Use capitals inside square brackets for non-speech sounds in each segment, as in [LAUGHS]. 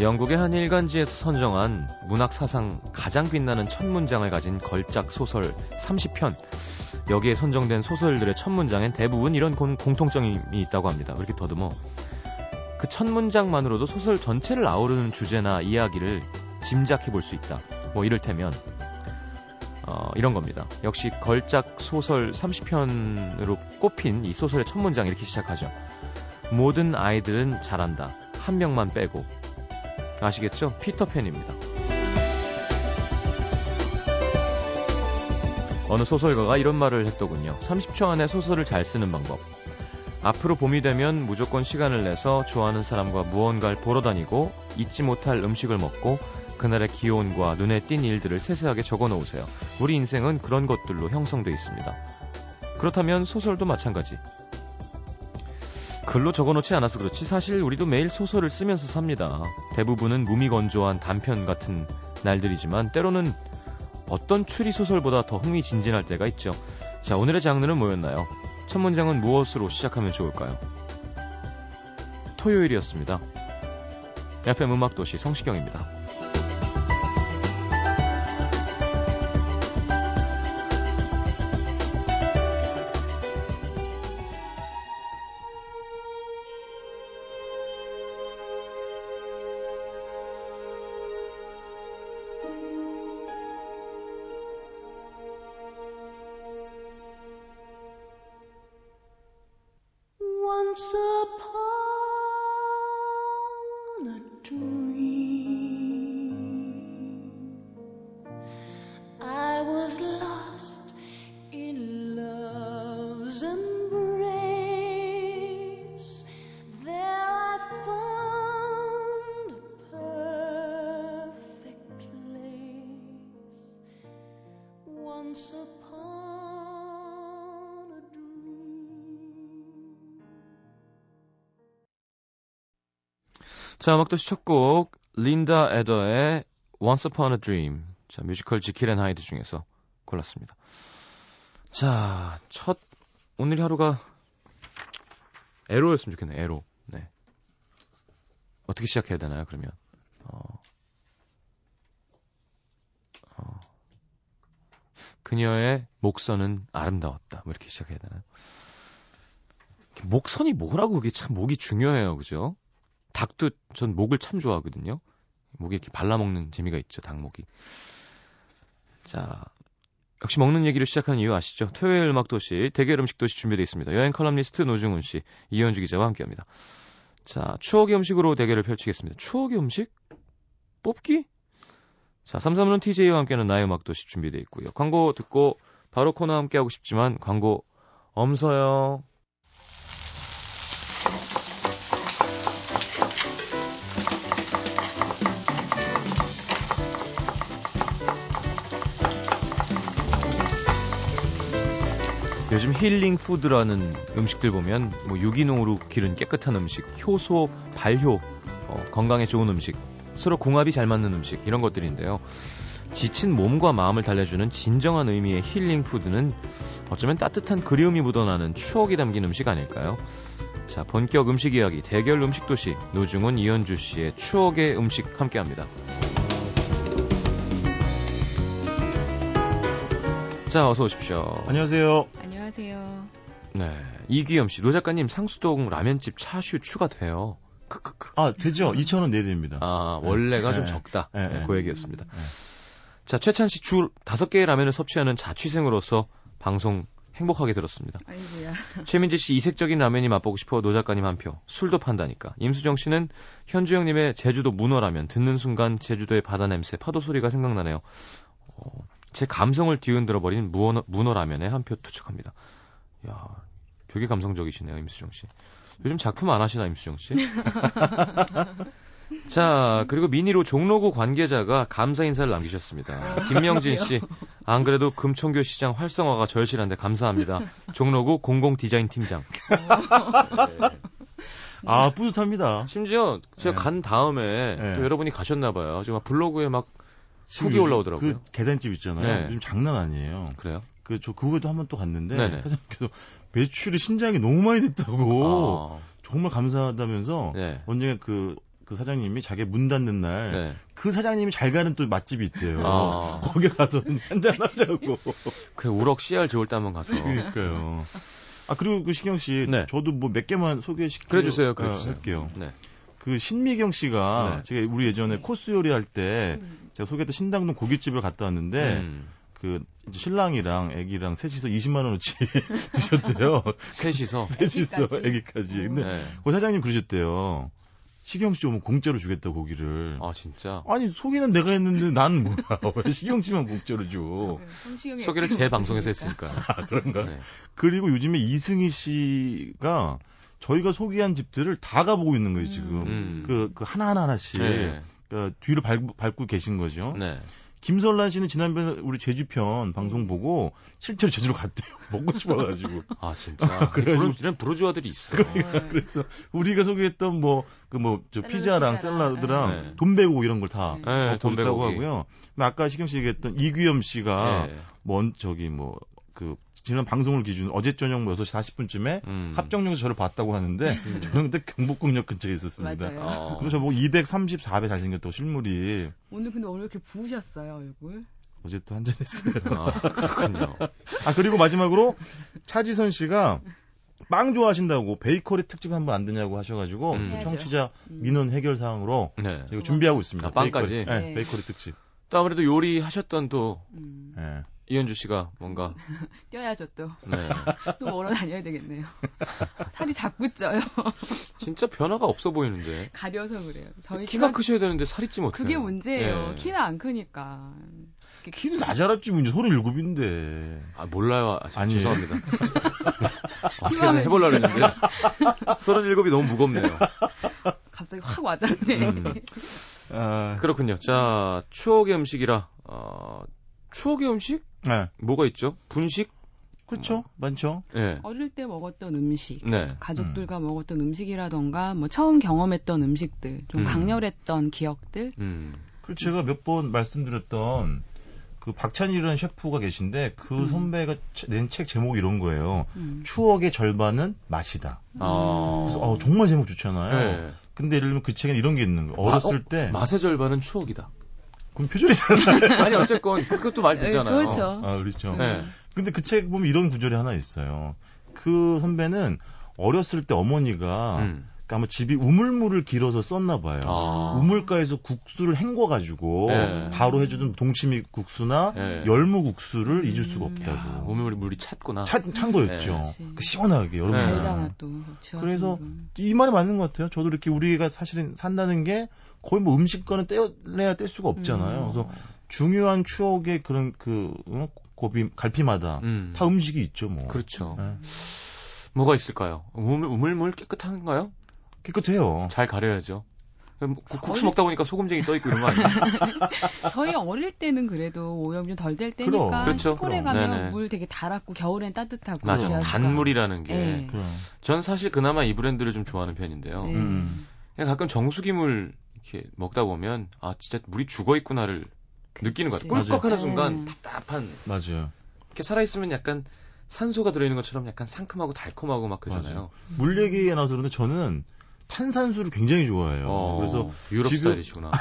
영국의 한 일간지에서 선정한 문학 사상 가장 빛나는 첫 문장을 가진 걸작 소설 30편. 여기에 선정된 소설들의 첫 문장엔 대부분 이런 공, 통점이 있다고 합니다. 왜 이렇게 더듬어? 그 첫 문장만으로도 소설 전체를 아우르는 주제나 이야기를 짐작해 볼 수 있다. 뭐 이를테면 어, 이런 겁니다. 역시 걸작 소설 30편으로 꼽힌 이 소설의 첫 문장 이렇게 시작하죠. 모든 아이들은 잘한다. 한 명만 빼고 아시겠죠? 피터팬입니다. 어느 소설가가 이런 말을 했더군요. 30초 안에 소설을 잘 쓰는 방법. 앞으로 봄이 되면 무조건 시간을 내서 좋아하는 사람과 무언가를 보러 다니고 잊지 못할 음식을 먹고 그날의 기온과 눈에 띈 일들을 세세하게 적어 놓으세요. 우리 인생은 그런 것들로 형성돼 있습니다. 그렇다면 소설도 마찬가지. 글로 적어놓지 않아서 그렇지 사실 우리도 매일 소설을 쓰면서 삽니다. 대부분은 무미건조한 단편 같은 날들이지만 때로는 어떤 추리 소설보다 더 흥미진진할 때가 있죠. 자, 오늘의 장르는 뭐였나요? 첫 문장은 무엇으로 시작하면 좋을까요? 토요일이었습니다. FM 음악도시 성시경입니다. 자, 음악 도시 첫 곡, 린다 에더의 Once Upon a Dream. 자, 뮤지컬 지킬 앤 하이드 중에서 골랐습니다. 자, 첫, 오늘 하루가 에로였으면 좋겠네요, 에로. 네. 어떻게 시작해야 되나요, 그러면? 어, 어, 그녀의 목선은 아름다웠다. 뭐 이렇게 시작해야 되나요? 목선이 뭐라고 그게 참 목이 중요해요, 그죠? 닭도 전 목을 참 좋아하거든요. 목에 이렇게 발라먹는 재미가 있죠, 닭목이. 자, 역시 먹는 얘기를 시작하는 이유 아시죠? 토요일 음악도시, 대결 음식도시 준비되어 있습니다. 여행 컬럼니스트 노중훈 씨, 이현주 기자와 함께합니다. 자, 추억의 음식으로 대결을 펼치겠습니다. 추억의 음식? 뽑기? 자, 3 3은 TJ와 함께하는 나의 음악도시 준비되어 있고요. 광고 듣고 바로 코너 함께하고 싶지만 광고 엄서요. 요즘 힐링 푸드라는 음식들 보면 뭐 유기농으로 기른 깨끗한 음식, 효소, 발효, 어, 건강에 좋은 음식, 서로 궁합이 잘 맞는 음식 이런 것들인데요. 지친 몸과 마음을 달래주는 진정한 의미의 healing food는 어쩌면 따뜻한 그리움이 묻어나는 추억이 담긴 음식 아닐까요? 자, 본격 음식 이야기 대결 음식 도시 노중훈 이현주 씨의 추억의 음식 함께합니다. 자, 어서 오십시오. 안녕하세요. 네. 이귀염 씨, 노 작가님 상수동 라면집 차슈 추가돼요. 크크크. 아, 되죠? 2,000원 내드립니다. 아, 원래가 네. 좀 적다. 네, 네, 그 얘기였습니다. 자, 최찬 씨주 다섯 개의 라면을 섭취하는 자취생으로서 방송 행복하게 들었습니다. 아이고야. [LAUGHS] 최민지 씨 이색적인 라면이 맛보고 싶어 노 작가님 한 표. 술도 판다니까. 임수정 씨는 현주 형님의 제주도 문어 라면 듣는 순간 제주도의 바다 냄새, 파도 소리가 생각나네요. 어, 제 감성을 뒤흔들어 버린 문어, 문어 라면에 한 표 투척합니다. 야, 되게 감성적이시네요, 임수정 씨. 요즘 작품 안 하시나, 임수정 씨? [LAUGHS] 자, 그리고 미니로 종로구 관계자가 감사 인사를 남기셨습니다. 김명진 씨, 안 그래도 금천교 시장 활성화가 절실한데 감사합니다. 종로구 공공 디자인 팀장. 네. 아, 뿌듯합니다. 심지어 제가 네. 간 다음에 네. 또 여러분이 가셨나봐요. 지금 블로그에 막 후기 올라오더라고요. 그 계단집 있잖아요. 네. 요즘 장난 아니에요. 그래요? 그 저 그거도 한 번 또 갔는데 네네. 사장님께서 매출이 신장이 너무 많이 됐다고 아. 정말 감사하다면서 네. 언젠가 그 그 사장님이 자기 문 닫는 날, 네. 그 사장님이 잘 가는 또 맛집이 있대요. 아. [LAUGHS] 거기 가서 한잔 하자고. 그 우럭 씨알 좋을 때 한번 가서. 그러니까요. 아, 그리고 그 시경 씨, 네. 저도 뭐 몇 개만 소개시켜 그래 주세요. 그래 주세요. 할게요. 네. 그 신미경 씨가 네. 제가 우리 예전에 네. 코스 요리할 때 음. 제가 소개했던 신당동 고깃집을 갔다 왔는데 음. 그 신랑이랑 아기랑 셋이서 20만 원어치 [LAUGHS] 드셨대요. 셋이서 [LAUGHS] 셋이서 아기까지. 근데 네. 그 사장님 그러셨대요. 시경 씨 오면 공짜로 주겠다 고기를. 아 진짜? 아니 소개는 내가 했는데 나는 뭐야? 왜 [LAUGHS] 시경 씨만 공짜로 줘? 소개를 제 방송에서 했으니까. 아, 그런가? 네. 그리고 요즘에 이승희 씨가 저희가 소개한 집들을 다 가보고 있는 거예요 지금. 음. 그, 그 하나 하나 하나씩 네. 그 뒤로 밟, 밟고 계신 거죠. 네. 김설란 씨는 지난번에 우리 제주편 방송 보고 실제로 제주로 갔대요. [LAUGHS] 먹고 싶어가지고. 아 진짜. 그래가지고 이런 브루주아들이 있어. 그러니까, 네. 그래서 우리가 소개했던 뭐 그 뭐 저 피자랑 샐러드랑 네. 돈 베고 이런 걸다 네. 네, 돈 베고 하고요. 아까 시경 씨 얘기했던 이규염 씨가 네. 뭐 저기 뭐그 지난 방송을 기준 어제 저녁 6시 40분쯤에 음. 합정역에서 저를 봤다고 하는데 음. [LAUGHS] 저는 그때 경복궁역 근처에 있었습니다. 맞아요. 어. 그래서 저보고 234배 잘생겼다고 실물이. 오늘 근데 오늘 이렇게 부으셨어요 얼굴? 어제 또 한잔 했어요. 아, 그렇군요. 아 그리고 마지막으로 차지선 씨가 빵 좋아하신다고 베이커리 특집 한번 안 되냐고 하셔가지고 음. 청취자 음. 민원 해결 사항으로 네. 준비하고 있습니다. 아, 빵까지. 베이커리, 네, 네. 베이커리 특집. 또 아무래도 요리 하셨던 또 음. 네. 이현주 씨가 뭔가 [LAUGHS] 뛰어야죠 또. 네. 또 멀어 다녀야 되겠네요. [LAUGHS] 살이 자꾸 쪄요. 진짜 변화가 없어 보이는데. 가려서 그래요. 저희 키가 집안... 크셔야 되는데 살이 찌면 어떡해요? 그게 문제예요. 네. 키는 안 크니까. 키는 뭐 이제 서른 일곱인데. 아 몰라요. 아, 아니 죄송합니다. [LAUGHS] 어떻게 하나 해보려고 했는데 서른 일곱이 너무 무겁네요. 갑자기 확 와닿네. 음. 아... 그렇군요. 자 추억의 음식이라 어, 추억의 음식? 네. 뭐가 있죠? 분식? 그렇죠. 뭐. 많죠. 네. 어릴 때 먹었던 음식, 네. 가족들과 음. 먹었던 음식이라던가 뭐 처음 경험했던 음식들, 좀 음. 강렬했던 기억들. 음. 그 제가 몇 번 말씀드렸던 그 박찬일이라는 셰프가 계신데 그 음. 선배가 낸 책 제목이 이런 거예요. 음. 추억의 절반은 맛이다. 아. 그래서 어, 정말 제목 좋잖아요. 네. 근데 예를 들면 그 책엔 이런 게 있는 거예요. 어렸을 아, 어, 때 맛의 절반은 추억이다. 그럼 표절이잖아요. [LAUGHS] 아니 어쨌건 그것도 말 되잖아요. 그렇죠. 아 그렇죠. 네. 근데 그 책 보면 이런 구절이 하나 있어요. 그 선배는 어렸을 때 어머니가 음. 그러니까 아마 집이 우물물을 길어서 썼나 봐요. 아. 우물가에서 국수를 헹궈가지고 네. 바로 해주던 동치미 국수나 네. 열무 국수를 잊을 수가 음. 없다고. 야, 우물 물이 찼구나. 찬, 찬 거였죠. 네. 그 시원하게 여러분. 알잖아 또. 그래서 이 말이 맞는 것 같아요. 저도 이렇게 우리가 사실은 산다는 게 거의 뭐 음식과는 떼어내야 뗄 수가 없잖아요. 음. 그래서 중요한 추억의 그런 그 어? 고비 갈피마다 음. 다 음식이 있죠, 뭐. 그렇죠. 네. 뭐가 있을까요? 우물, 우물물 깨끗한가요? 깨끗해요. 잘 가려야죠. 뭐 국수 먹다 보니까 소금쟁이 떠 있고 이런 거 아니에요? [LAUGHS] 저희 어릴 때는 그래도 오염 좀 덜 될 때니까 그렇죠. 시골에 가면 네네. 물 되게 달았고 겨울엔 따뜻하고 맞아 단물이라는 게. 네. 전 사실 그나마 이 브랜드를 좀 좋아하는 편인데요. 네. 음. 그냥 가끔 정수기물 이렇게 먹다 보면 아 진짜 물이 죽어 있구나를 그치. 느끼는 것 같아요. 꿀꺽하는 네. 순간 답답한. 맞아요. 이렇게 살아 있으면 약간 산소가 들어있는 것처럼 약간 상큼하고 달콤하고 막 그러잖아요. 물 얘기에 나와서 그런데 저는 탄산수를 굉장히 좋아해요. 어, 그래서 유럽 지금, 스타일이시구나.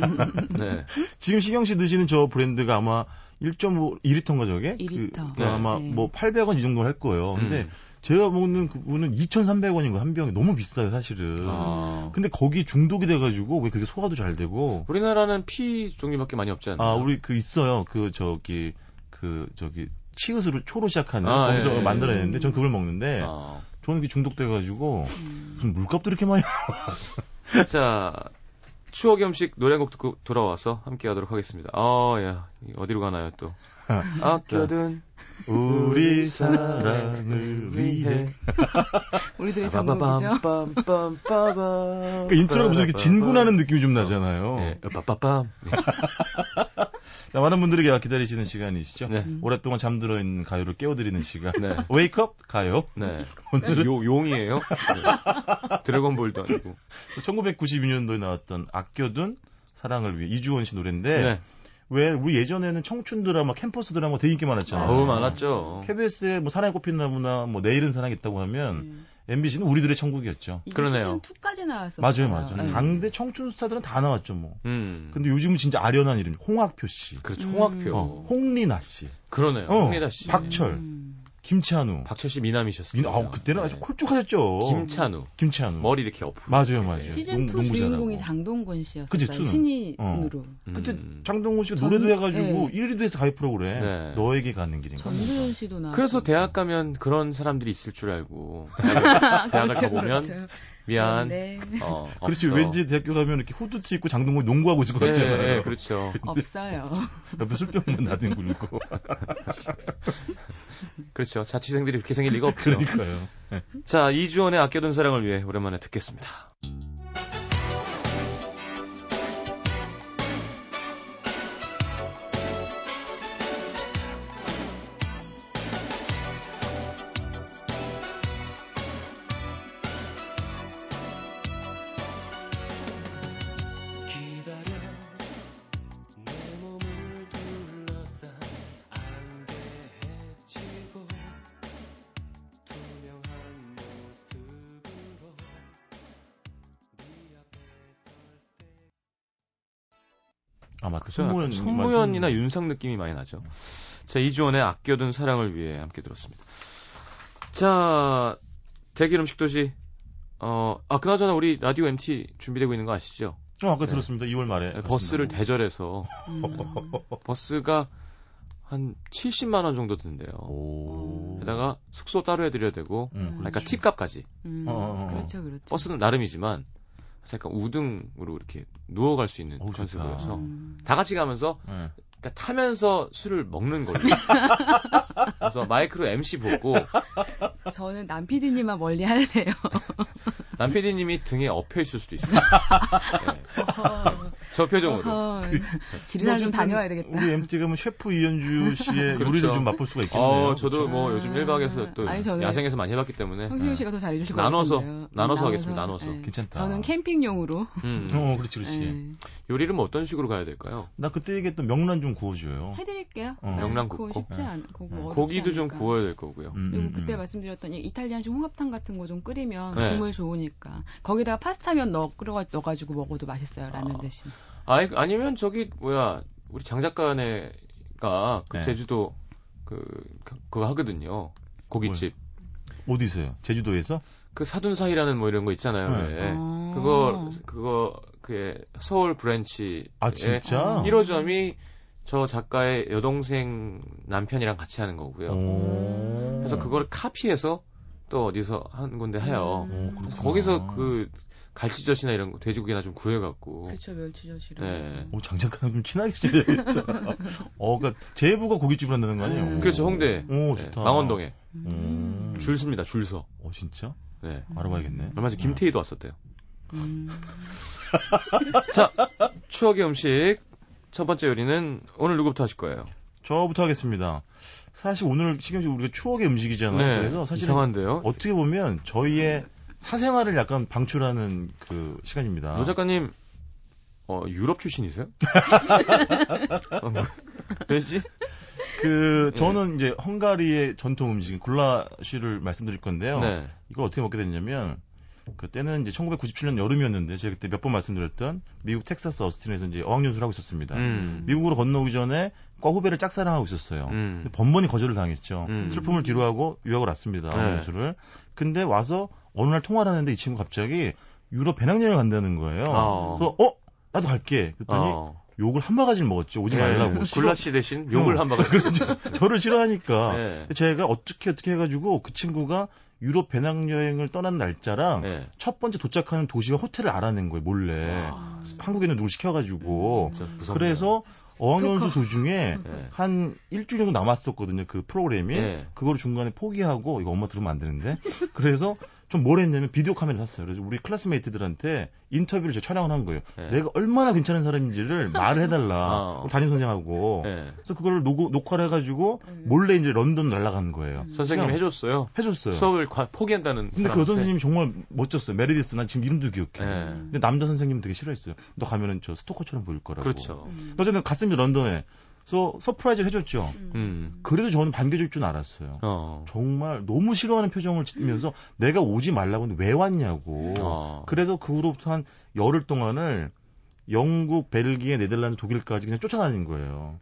[LAUGHS] 네. 지금 시경 씨 드시는 저 브랜드가 아마 1.5 2리터인가 저게? 2리터. 그, 네. 아마 네. 뭐 800원 이 정도 할 거예요. 근데 음. 제가 먹는 그분은 2,300원인 거한 병이 너무 비싸요, 사실은. 아. 근데 거기 중독이 돼가지고 왜 그게 소화도 잘 되고. 우리나라는 피 종류밖에 많이 없지 않나요? 아, 우리 그 있어요. 그 저기 그 저기 치읓으로 초로 시작하는 아, 거기서 예, 예. 만들어냈는데 전 그걸 먹는데 아. 저는 그게 중독돼가지고 음. 무슨 물값도 이렇게 많이. [LAUGHS] 자 추억의 음식 노래 한 곡 듣고 돌아와서 함께 하도록 하겠습니다. 아, 야, 어디로 가나요, 또? [LAUGHS] 아껴둔 우리 사랑을 위해. [LAUGHS] 우리들의 전곡이죠. 그 intro가 무슨 이렇게 진군하는 느낌이 좀 나잖아요. 네, 빠빠빰. 자, 많은 분들이 기다리시는 시간이시죠. 네. 오랫동안 잠들어 있는 가요를 깨워드리는 시간. 네. wake up 가요. 네. [LAUGHS] 오늘은 요, 용이에요. 네. 드래곤볼도 아니고. 1992년도에 나왔던 아껴둔 사랑을 위해 이주원 씨 노래인데 네. 왜 우리 예전에는 청춘 드라마, 캠퍼스 드라마 되게 인기 많았잖아요. 너무 많았죠. KBS에 뭐 사랑의 꽃핀 나무나 뭐 내일은 사랑 있다고 하면 음. MBC는 우리들의 천국이었죠. 그러네요. 2까지 나왔어. 맞아요, 맞아요. 네. 당대 청춘 스타들은 다 나왔죠, 뭐. 음. 근데 요즘은 진짜 아련한 이름. 홍학표 씨. 그렇죠, 홍학표. 어, 홍리나 씨. 그러네요. 어, 홍리나 씨. 박철. 음. 김찬우. 박철 씨 미남이셨어요. 민, 아, 그때는 네. 아주 콜쭉하셨죠. 김찬우. 김찬우. 머리 이렇게 엎. 맞아요, 맞아요. 시즌 2 주인공이 장동건 씨였어요. 그치, 신인으로. 어. 그때 음. 장동건 씨가 노래도 해가지고 네. 1위도 해서 가입 프로그램. 네. 너에게 가는 길인가. 전도연 씨도 나. 그래서 대학 가면 그런 사람들이 있을 줄 알고 대학, [LAUGHS] 대학을 그렇죠, 가보면 그렇죠. 미안. 네. 어, 그렇지. 왠지 대학교 가면 이렇게 후드티 입고 장동건 농구하고 있을 것 같잖아요. 네, 네, 그렇죠. 없어요. [LAUGHS] 옆에 술병만 나뒹굴고. [LAUGHS] 그렇죠. 자취생들이 이렇게 생길 리가 없죠. 그러니까요. 자, 이주원의 아껴둔 사랑을 위해 오랜만에 듣겠습니다. 맞다. 손무현, 손무현이나 윤상 느낌이 많이 나죠. 자, 이주원의 아껴둔 사랑을 위해 함께 들었습니다. 자, 대기 음식 도시. 어, 아, 그나저나 우리 라디오 MT 준비되고 있는 거 아시죠? 어, 아까 네. 들었습니다. 2월 말에. 네, 버스를 대절해서. 음. [LAUGHS] 버스가 한 70만 원 정도 든대요. 오. 게다가 숙소 따로 해드려야 되고, 음, 그러니까 그렇죠. 팁값까지. 음, 어, 어, 어. 그렇죠, 그렇죠. 버스는 나름이지만 약간 우등으로 이렇게 누워갈 수 있는 컨셉이어서 음. 다 같이 가면서 네. 그러니까 타면서 술을 먹는 걸로. [LAUGHS] 그래서 마이크로 MC 보고 저는 남 PD님만 멀리 할래요. [LAUGHS] 남 PD님이 등에 엎여 있을 수도 있어요. 네. 저 표정으로. 지리날 좀 다녀와야 되겠다. 우리 MT 가면 셰프 이현주 씨의 [LAUGHS] 그렇죠. 요리를 좀 맛볼 수가 있겠네요. 어, 저도 그렇죠? 뭐 요즘 1박에서 또 아니, 야생에서 많이 해봤기 때문에. 황규영 씨가 더 잘해주실 것 나눠서. 나눠서, 나눠서 하겠습니다. 나눠서. 네. 괜찮다. 저는 캠핑용으로. 음. 어, 그렇지, 그렇지. 네. 요리를 뭐 어떤 식으로 가야 될까요? 나 그때 얘기했던 명란 좀 구워줘요. 해드릴게요. 어. 명란 굽고. 쉽지 않, 고 네. 고기도 좀 구워야 될 거고요. 음, 그리고 음, 그때 음. 말씀드렸던 이탈리안식 홍합탕 같은 거 좀 끓이면 네. 국물 좋으니까 거기다가 파스타면 넣어 끓여 넣어가지고 먹어도 맛있어요 라면 아. 대신. 아니 아니면 저기 뭐야 우리 장 작가네가 그 네. 제주도 그 그거 하거든요 고깃집. 뭘. 어디서요? 제주도에서? 그 사둔사이라는 뭐 이런 거 있잖아요. 네. 아~ 그거 그거 그 서울 branch 아 진짜 1호점이 저 작가의 여동생 남편이랑 같이 하는 거고요. 그래서 그걸 카피해서 또 어디서 한 건데 해요. 음. 거기서 그 갈치젓이나 이런 거 돼지고기나 좀 구해갖고. 그렇죠 멸치젓이랑. 네. 오 장작가랑 좀 친하게 지내야겠다. [LAUGHS] 어, 그러니까 제부가 고깃집을 한다는 거 아니에요? 음. 그렇죠 홍대. 오 네, 좋다. 망원동에. 음. 줄 섭니다 줄 서. 어 진짜? 네. 알아봐야겠네. 얼마 전에 김태희도 왔었대요. 음. [LAUGHS] 자 추억의 음식 첫 번째 요리는 오늘 누구부터 하실 거예요? 저부터 하겠습니다. 사실 오늘 씨 우리가 추억의 음식이잖아요. 네, 그래서 사실 이상한데요. 어떻게 보면 저희의 사생활을 약간 방출하는 그 시간입니다. 노 작가님 어, 유럽 출신이세요? [LAUGHS] 어, 뭐, 왜지? 그 네. 저는 네. 이제 헝가리의 전통 음식인 굴라쉬를 말씀드릴 건데요. 네. 이걸 어떻게 먹게 됐냐면 그때는 이제 1997년 여름이었는데 제가 그때 몇 번 말씀드렸던 미국 텍사스 어스틴에서 이제 어학연수를 하고 있었습니다. 음. 미국으로 건너오기 전에 과 후배를 짝사랑하고 있었어요. 음. 번번이 거절을 당했죠. 음. 슬픔을 뒤로하고 유학을 왔습니다. 네. 어학연수를. 근데 와서 어느 날 통화를 하는데 이 친구 갑자기 유럽 배낭여행을 간다는 거예요. 어. 그래서 어 나도 갈게. 그랬더니 어. 욕을 한 바가지를 먹었죠. 오지 네. 말라고. [LAUGHS] 굴라시 대신 욕을 어. 한 바가지. 그렇죠. 저를 싫어하니까. 네. 제가 어떻게 어떻게 해가지고 그 친구가 유럽 배낭여행을 떠난 날짜랑 네. 첫 번째 도착하는 도시와 호텔을 알아낸 거예요. 몰래. 아. 한국에는 누굴 시켜가지고. 음, 그래서 어학연수 도중에 네. 한 일주일 정도 남았었거든요. 그 프로그램이. 네. 그거를 중간에 포기하고 이거 엄마 들으면 안 되는데. 그래서 좀 뭘 했냐면 비디오 카메라 샀어요. 그래서 우리 클래스메이트들한테 인터뷰를 제가 촬영을 한 거예요. 네. 내가 얼마나 괜찮은 사람인지를 말을 해달라. [LAUGHS] 어. 담임 선생하고. 네. 그래서 그걸 녹, 녹화를 해가지고 음. 몰래 이제 런던 날아간 거예요. 음. 선생님이 해줬어요. 해줬어요. 수업을 과, 포기한다는. 근데 그 선생님이 정말 멋졌어요. 메리디스. 난 지금 이름도 기억해. 네. 근데 남자 선생님은 되게 싫어했어요. 너 가면은 저 스토커처럼 보일 거라고. 그렇죠. 음. 어쨌든 갔습니다 런던에. 그래서 surprise를 해줬죠. 음. 그래도 저는 반겨줄 줄 알았어요. 어. 정말 너무 싫어하는 표정을 짓면서 내가 오지 말라고 했는데 왜 왔냐고. 어. 그래서 그 후로부터 한 열흘 동안을 영국, 벨기에, 네덜란드, 독일까지 그냥 쫓아다닌 거예요.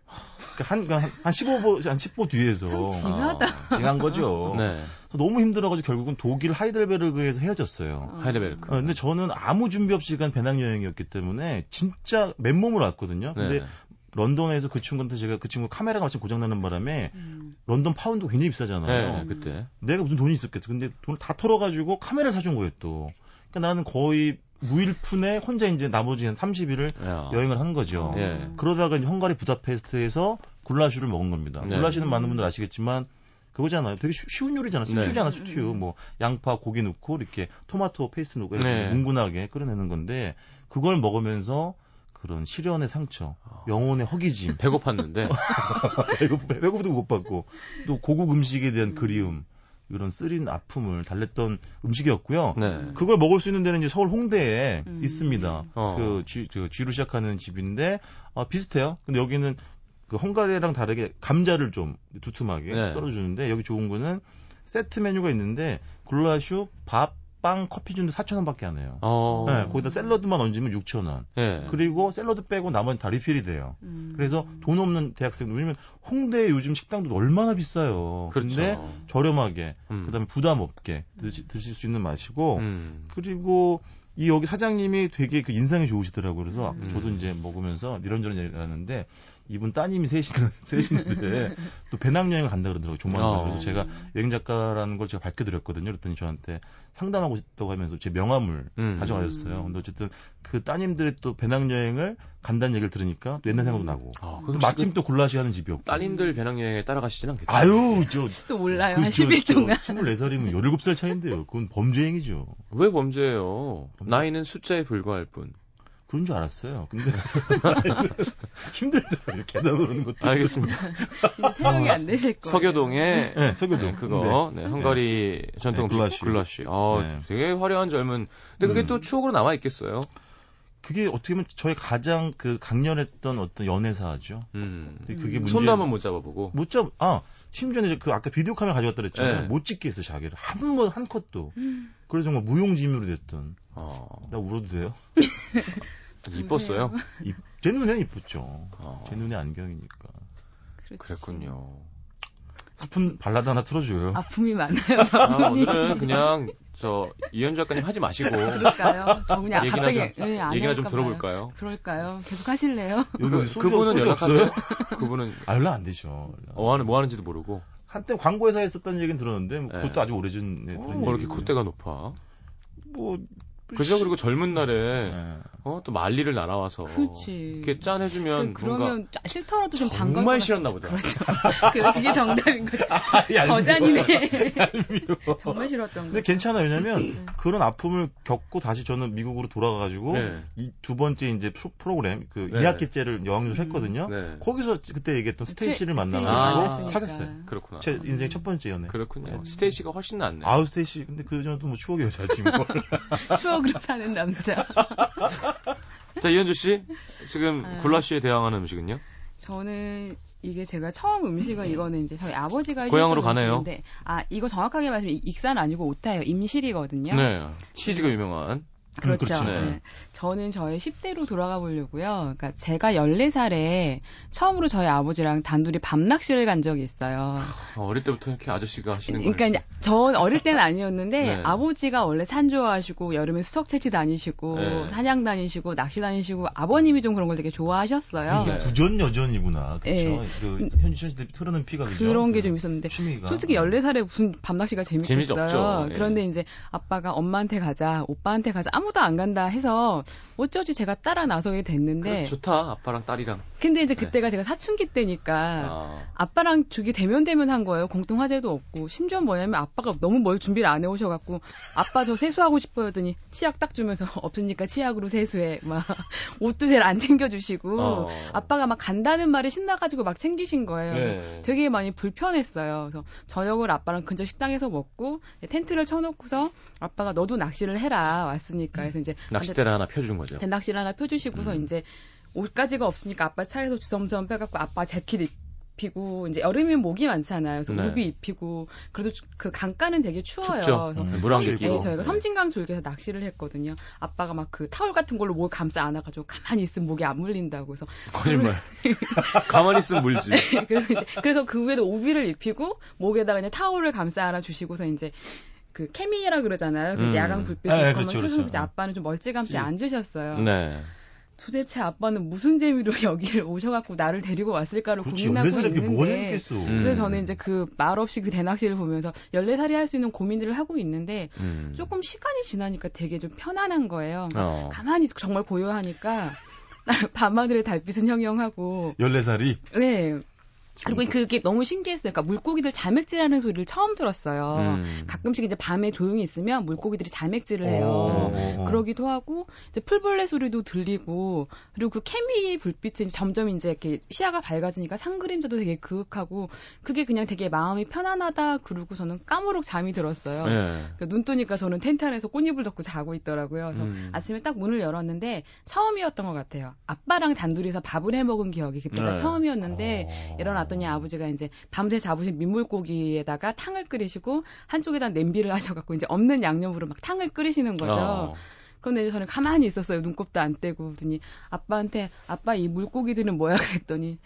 그러니까 한, 그러니까 한, 한 15보, 한 10보 뒤에서. 참 징하다. 아, 징한 거죠. [LAUGHS] 네. 너무 힘들어가지고 결국은 독일 하이델베르그에서 헤어졌어요. 어. 하이델베르크. 어, 근데 저는 아무 준비 없이 간 배낭여행이었기 때문에 진짜 맨몸으로 왔거든요. 근데 네. 런던에서 그 친구한테 제가 그 친구 카메라가 마침 고장나는 바람에 음. 런던 파운드 굉장히 비싸잖아요. 네, 그때. 내가 무슨 돈이 있었겠어. 근데 돈을 다 털어가지고 카메라를 사준 거예요, 또. 그러니까 나는 거의 무일푼에 혼자 이제 나머지 한 30일을 야. 여행을 한 거죠. 예. 그러다가 이제 헝가리 부다페스트에서 굴라슈를 먹은 겁니다. 네. 굴라슈는 많은 분들 아시겠지만 그거잖아요. 되게 쉬, 운 요리잖아요. 스튜잖아, 네. 스튜. 뭐 양파, 고기 넣고 이렇게 토마토 페이스트 넣고 이렇게 네. 뭉근하게 끓여내는 건데 그걸 먹으면서 그런 실연의 상처, 영혼의 허기짐. [LAUGHS] 배고팠는데. 배고프, 배고프도 못 받고, 또 고국 음식에 대한 음. 그리움, 이런 쓰린 아픔을 달랬던 음식이었고요. 네. 그걸 먹을 수 있는 데는 이제 서울 홍대에 음. 있습니다. 어. 그 G, 그 G로 시작하는 집인데, 어, 비슷해요. 근데 여기는 그 헝가리랑 다르게 감자를 좀 두툼하게 네. 썰어주는데, 여기 좋은 거는 세트 메뉴가 있는데, 굴라슈, 밥, 빵, 커피 준도 4,000원 밖에 안 해요. 어. 네, 거기다 샐러드만 얹으면 6,000원. 네. 그리고 샐러드 빼고 나머지 다 리필이 돼요. 음. 그래서 돈 없는 대학생들 왜냐면 홍대 요즘 식당도 얼마나 비싸요. 그런데 그렇죠. 저렴하게 음. 그 다음에 부담 없게 드시, 드실 수 있는 맛이고 음. 그리고 이 여기 사장님이 되게 그 인상이 좋으시더라고요. 그래서 음. 저도 이제 먹으면서 이런저런 얘기를 하는데 이분 따님이 셋인, 셋인데 [LAUGHS] [LAUGHS] 또 배낭여행을 간다 그러더라고요. 조만간. 어. 그래서 제가 여행 작가라는 걸 제가 밝혀드렸거든요. 그랬더니 저한테 상담하고 싶다고 하면서 제 명함을 음. 가져가셨어요. 근데 어쨌든 그 따님들의 또 배낭여행을 간다는 얘기를 들으니까 또 옛날 생각도 나고. 아, 또 마침 또 굴라시 하는 집이었고. 따님들 배낭여행에 따라가시진 않겠죠? 아유, 저. [LAUGHS] 또 몰라요. 그, 한 10일 동안. 24살이면 17살 차인데요. 그건 범죄행위죠. 왜 범죄예요? 나이는 숫자에 불과할 뿐. 그런 줄 알았어요. 근데 [LAUGHS] 힘들더라고요. 계단 오르는 것도. 알겠습니다. 생각이 안 되실 거예요. 서교동에 네, 서교동 네, 그거 네, 네 헝가리 네. 전통 네, 글라시. 글라시. 어, 네. 되게 화려한 젊은. 근데 그게 음. 또 추억으로 남아 있겠어요. 그게 어떻게 보면 저희 가장 그 강렬했던 어떤 연애사죠. 음. 그게 문제. 손도 한번 못 잡아보고. 못 잡. 아 심지어는 그 아까 비디오 카메라 가져갔다 그랬잖아요. 네. 못 찍게 했어 자기를 한 번한 컷도. 음. 그래서 정말 무용지물이 됐던. 어. 나 울어도 돼요? [LAUGHS] 이뻤어요? 이, 제 눈에는 이뻤죠. 어. 제 눈에 안경이니까. 그렇지. 그랬군요. 슬픈 발라드 하나 틀어줘요. 아픔이 많아요, 저 아, 오늘은 그냥 저 이현 작가님 하지 마시고. 그럴까요? 저 그냥 얘기나 갑자기 좀, 네, 얘기나 좀 들어볼까요? 그럴까요? 계속 하실래요? 그, 그분은 연락하세요? [LAUGHS] 그분은 아 연락 안 되죠. 뭐 하는 뭐 하는지도 모르고. 한때 광고회사에 있었던 얘기는 들었는데 뭐 그것도 네. 아주 오래전 네, 어, 뭐 이렇게 콧대가 높아? 뭐 그죠? 그리고 젊은 날에 네. 어, 또 만리를 날아와서 그렇지. 이렇게 짠해주면 그, 그러면 싫더라도 좀 반가울 정말 싫었나 보다. 그렇죠. [LAUGHS] 그게 정답인 거죠. [LAUGHS] 아, 거잔이네. [LAUGHS] 정말 싫었던 거. 근데 괜찮아요. 왜냐면 네. 그런 아픔을 겪고 다시 저는 미국으로 돌아가가지고 네. 이두 번째 이제 프로그램 그 네. 2학기째를 여학년을 했거든요. 네. 거기서 그때 얘기했던 스테이시를 만나가지고 아, 사귀었어요. 그렇구나. 제 인생 첫 번째 연애. 그렇군요. 네. 스테이시가 훨씬 낫네. 아우 스테이시. 근데 그 전에도 뭐 추억의 여자지 뭐. 추억으로 사는 남자. [LAUGHS] 자, 이현주 씨. 지금 네. 굴라쉬에 대항하는 음식은요? 저는 이게 제가 처음 음식은 이거는 이제 저희 아버지가 고향으로 가네요. 음식인데, 아 이거 정확하게 말하면 익산 아니고 오타예요. 임실이거든요. 네, 치즈가 유명한. 그렇죠. 네. 네. 저는 저의 10대로 돌아가 보려고요. 그러니까 제가 14살에 처음으로 저희 아버지랑 단둘이 밤낚시를 간 적이 있어요. 아, 어릴 때부터 이렇게 아저씨가 하시는 거예요? 그러니까 전 어릴 때는 아니었는데 네. 아버지가 원래 산 좋아하시고 여름에 수석 채취 다니시고 네. 사냥 다니시고 낚시 다니시고 아버님이 좀 그런 걸 되게 좋아하셨어요. 이게 부전 여전이구나. 그렇죠. 네. 그 현지 씨한테 흐르는 피가 그죠? 그런 게 좀 있었는데 취미가. 솔직히 14살에 무슨 밤낚시가 재밌겠어요. 예. 그런데 이제 아빠가 엄마한테 가자, 오빠한테 가자. 아무 도 안 간다 해서 어쩌지 제가 따라 나서게 됐는데 좋다 아빠랑 딸이랑 근데 이제 네. 그때가 네. 제가 사춘기 때니까 아. 빠랑 저기 대면 대면 한 거예요 공통 화제도 없고 심지어 뭐냐면 아빠가 너무 뭘 준비를 안 해오셔갖고 아빠 저 세수하고 싶어요 더니 치약 딱 주면서 [LAUGHS] 없으니까 치약으로 세수해 막 [LAUGHS] 옷도 제일 안 챙겨주시고 어. 아빠가 막 간다는 말에 신나가지고 막 챙기신 거예요 네. 되게 많이 불편했어요 그래서 저녁을 아빠랑 근처 식당에서 먹고 텐트를 쳐놓고서 아빠가 너도 낚시를 해라 왔으니까 그래서 이제 낚싯대를 하나 펴준 거죠. 낚시를 하나 펴주시고서 음. 이제 옷가지가 없으니까 아빠 차에서 주섬주섬 빼갖고 아빠 재킷 입히고 이제 여름이면 목이 많잖아요. 그래서 네. 우비 입히고 그래도 그 강가는 되게 추워요. 음, 물안개 끼고. 네, 저희가 네. 섬진강 줄기에서 낚시를 했거든요. 아빠가 막 그 타월 같은 걸로 목 감싸 안아가지고 가만히 있으면 목이 안 물린다고 해서 거짓말. [LAUGHS] 가만히 있으면 물지. 네, 그래서 이제 그래서 그 위에도 우비를 입히고 목에다가 그냥 타월을 감싸 안아 주시고서 이제 그 케미라 그러잖아요. 그 음. 야광 불빛 네, 그렇죠, 그렇죠. 이제 아빠는 좀 멀찌감치 앉으셨어요. 네. 도대체 아빠는 무슨 재미로 [LAUGHS] 여기를 오셔갖고 나를 데리고 왔을까를 그렇지, 고민하고 있는데 음. 그래서 저는 이제 그 말없이 그 대낚시를 보면서 14살이 할 수 있는 고민들을 하고 있는데 음. 조금 시간이 지나니까 되게 좀 편안한 거예요. 그러니까 어. 가만히 정말 고요하니까 [LAUGHS] 밤하늘의 달빛은 형형하고 14살이? 네. 그리고 그게 너무 신기했어요. 그러니까 물고기들 자맥질하는 소리를 처음 들었어요. 음. 가끔씩 이제 밤에 조용히 있으면 물고기들이 자맥질을 해요. 오. 어. 그러기도 하고 이제 풀벌레 소리도 들리고 그리고 그 케미 불빛이 점점 이제 이렇게 시야가 밝아지니까 상그림자도 되게 그윽하고 그게 그냥 되게 마음이 편안하다. 그러고 저는 까무룩 잠이 들었어요. 네. 그러니까 눈 뜨니까 저는 텐트 안에서 꽃잎을 덮고 자고 있더라고요. 그래서 음. 아침에 딱 문을 열었는데 처음이었던 것 같아요. 아빠랑 단둘이서 밥을 해 먹은 기억이 그때가 네. 처음이었는데 어. 이런 놨더니 아버지가 이제 밤새 잡으신 민물고기에다가 탕을 끓이시고 한쪽에다 냄비를 [LAUGHS] 하셔갖고 이제 없는 양념으로 막 탕을 끓이시는 거죠. 어. 그런데 저는 가만히 있었어요. 눈곱도 안 떼고. 그러더니 아빠한테 아빠 이 물고기들은 뭐야 그랬더니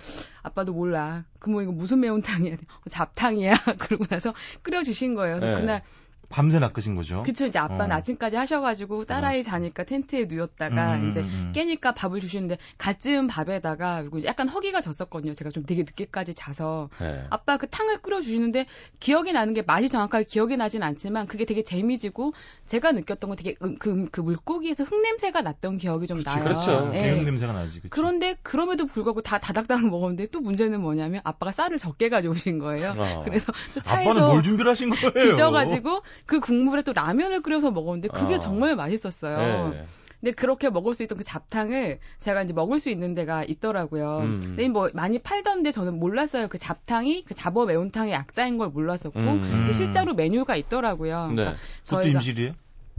아빠도 몰라. 그뭐 이거 무슨 매운탕이야? 잡탕이야. [LAUGHS] 그러고 나서 끓여주신 거예요. 그래서 네. 그날 밤새 낚으신 거죠? 그쵸. 이제 아빠는 어. 아침까지 하셔가지고 딸아이 자니까 텐트에 누웠다가 음, 음, 이제 음, 음. 깨니까 밥을 주시는데 갓 지은 밥에다가 그리고 약간 허기가 졌었거든요. 제가 좀 되게 늦게까지 자서 네. 아빠 그 탕을 끓여 주시는데 기억이 나는 게 맛이 정확하게 기억이 나진 않지만 그게 되게 재미지고 제가 느꼈던 건 되게 음, 그, 그 물고기에서 흙 냄새가 났던 기억이 좀 그치, 나요. 그렇죠. 네. 흙 냄새가 나지. 그치. 그런데 그럼에도 불구하고 다 다닥다닥 먹었는데 또 문제는 뭐냐면 아빠가 쌀을 적게 가져오신 거예요. 어. 그래서 또 차에서 아빠는 뭘 준비를 하신 거예요? [LAUGHS] 빚어가지고 그 국물에 또 라면을 끓여서 먹었는데 그게 어. 정말 맛있었어요. 네. 근데 그렇게 먹을 수 있던 그 잡탕을 제가 이제 먹을 수 있는 데가 있더라고요. 음. 근데 뭐 많이 팔던데 저는 몰랐어요. 그 잡탕이 그 잡어 매운탕의 약자인 걸 몰랐었고 음. 실제로 메뉴가 있더라고요. 네. 그러니까 저희가 임실이에요?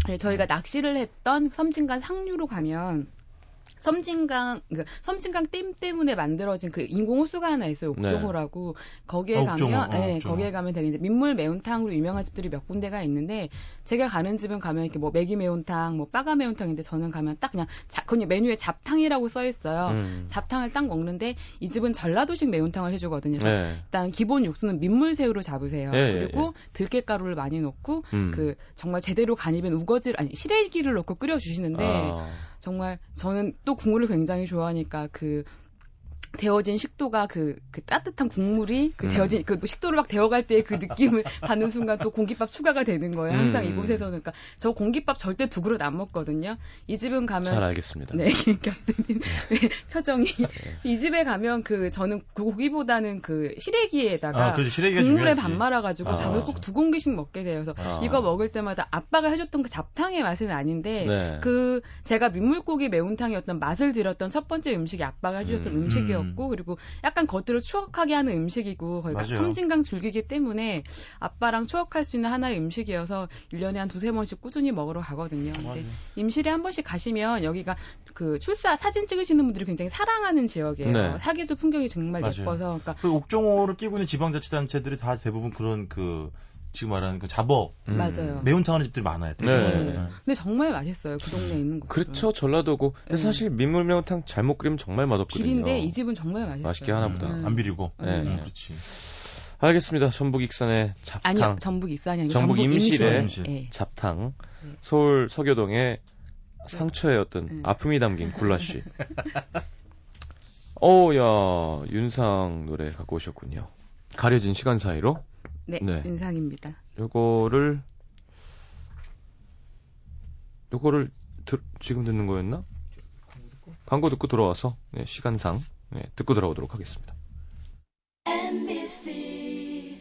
네, 저희가 낚시를 했던 섬진간 상류로 가면 섬진강 그 섬진강 댐 때문에 만들어진 그 인공 호수가 하나 있어요. 네. 옥종호라고 네. 거기에 아, 가면 예, 네, 옥종호. 거기에 가면 되게 이제 민물 매운탕으로 유명한 집들이 몇 군데가 있는데 제가 가는 집은 가면 이렇게 뭐 매기 매운탕, 뭐 빠가 매운탕인데 저는 가면 딱 그냥 자, 그냥 메뉴에 잡탕이라고 써 있어요. 음. 잡탕을 딱 먹는데 이 집은 전라도식 매운탕을 해 주거든요. 네. 일단 기본 육수는 민물새우로 잡으세요. 네, 그리고 네. 들깨가루를 많이 넣고 음. 그 정말 제대로 간 입은 우거지를 아니 시래기를 넣고 끓여 주시는데. 아. 정말 저는 또 국물을 굉장히 좋아하니까 그 데워진 식도가 그, 그 따뜻한 국물이 그 음. 데워진 그 식도를 막 데워갈 때 그 느낌을 [LAUGHS] 받는 순간 또 공깃밥 추가가 되는 거예요. 항상 음. 이곳에서는 그러니까 저 공깃밥 절대 두 그릇 안 먹거든요. 이 집은 가면 잘 알겠습니다. 네, [LAUGHS] 격드님 네, 표정이 네. 이 집에 가면 그 저는 고기보다는 그 시래기에다가 아, 시래기가 국물에 반 말아가지고 아, 밥을 꼭 두 공기씩 먹게. 그래서 아. 이거 먹을 때마다 아빠가 해줬던 그 잡탕의 맛은 아닌데 네. 그 제가 민물고기 매운탕이었던 맛을 들었던 첫 번째 음식이 아빠가 해주셨던 음. 식이었 음식이었고 음. 그리고 약간 겉으로 추억하게 하는 음식이고 거기가 섬진강 줄기기 때문에 아빠랑 추억할 수 있는 하나의 음식이어서 1년에 한 두세 번씩 꾸준히 먹으러 가거든요. 근데 임실에 한 번씩 가시면 여기가 그 출사 사진 찍으시는 분들이 굉장히 사랑하는 지역이에요. 네. 사계수 풍경이 정말 맞아요. 예뻐서 그러니까 그 옥종호를 끼고 있는 지방자치단체들이 다 대부분 그런 그 지금 말하는 그 잡어 음. 맞아요. 매운탕 하는 집들이 많아요. 되게. 네. 네. 근데 정말 맛있어요. 그 동네에 있는 거. 그렇죠. 전라도고. 네. 사실 민물 매운탕 잘못 끓이면 정말 맛없거든요. 비린데 이 집은 정말 맛있어요. 맛있게 하나보다. 음. 안 비리고. 네. 음, 그렇지. 알겠습니다. 전북 익산의 잡탕. 아니요, 전북 익산이 아니고 전북, 전북 임실의 임실. 네. 잡탕. 네. 서울 서교동의 상처의 어떤 네. 아픔이 담긴 굴라쉬. [LAUGHS] 어야 윤상 노래 갖고 오셨군요. 가려진 시간 사이로 네, 네. 윤상입니다. 요거를 요거를 드, 지금 듣는 거였나? 광고 듣고 들어와서 네, 시간상 네, 듣고 들어오도록 하겠습니다. MBC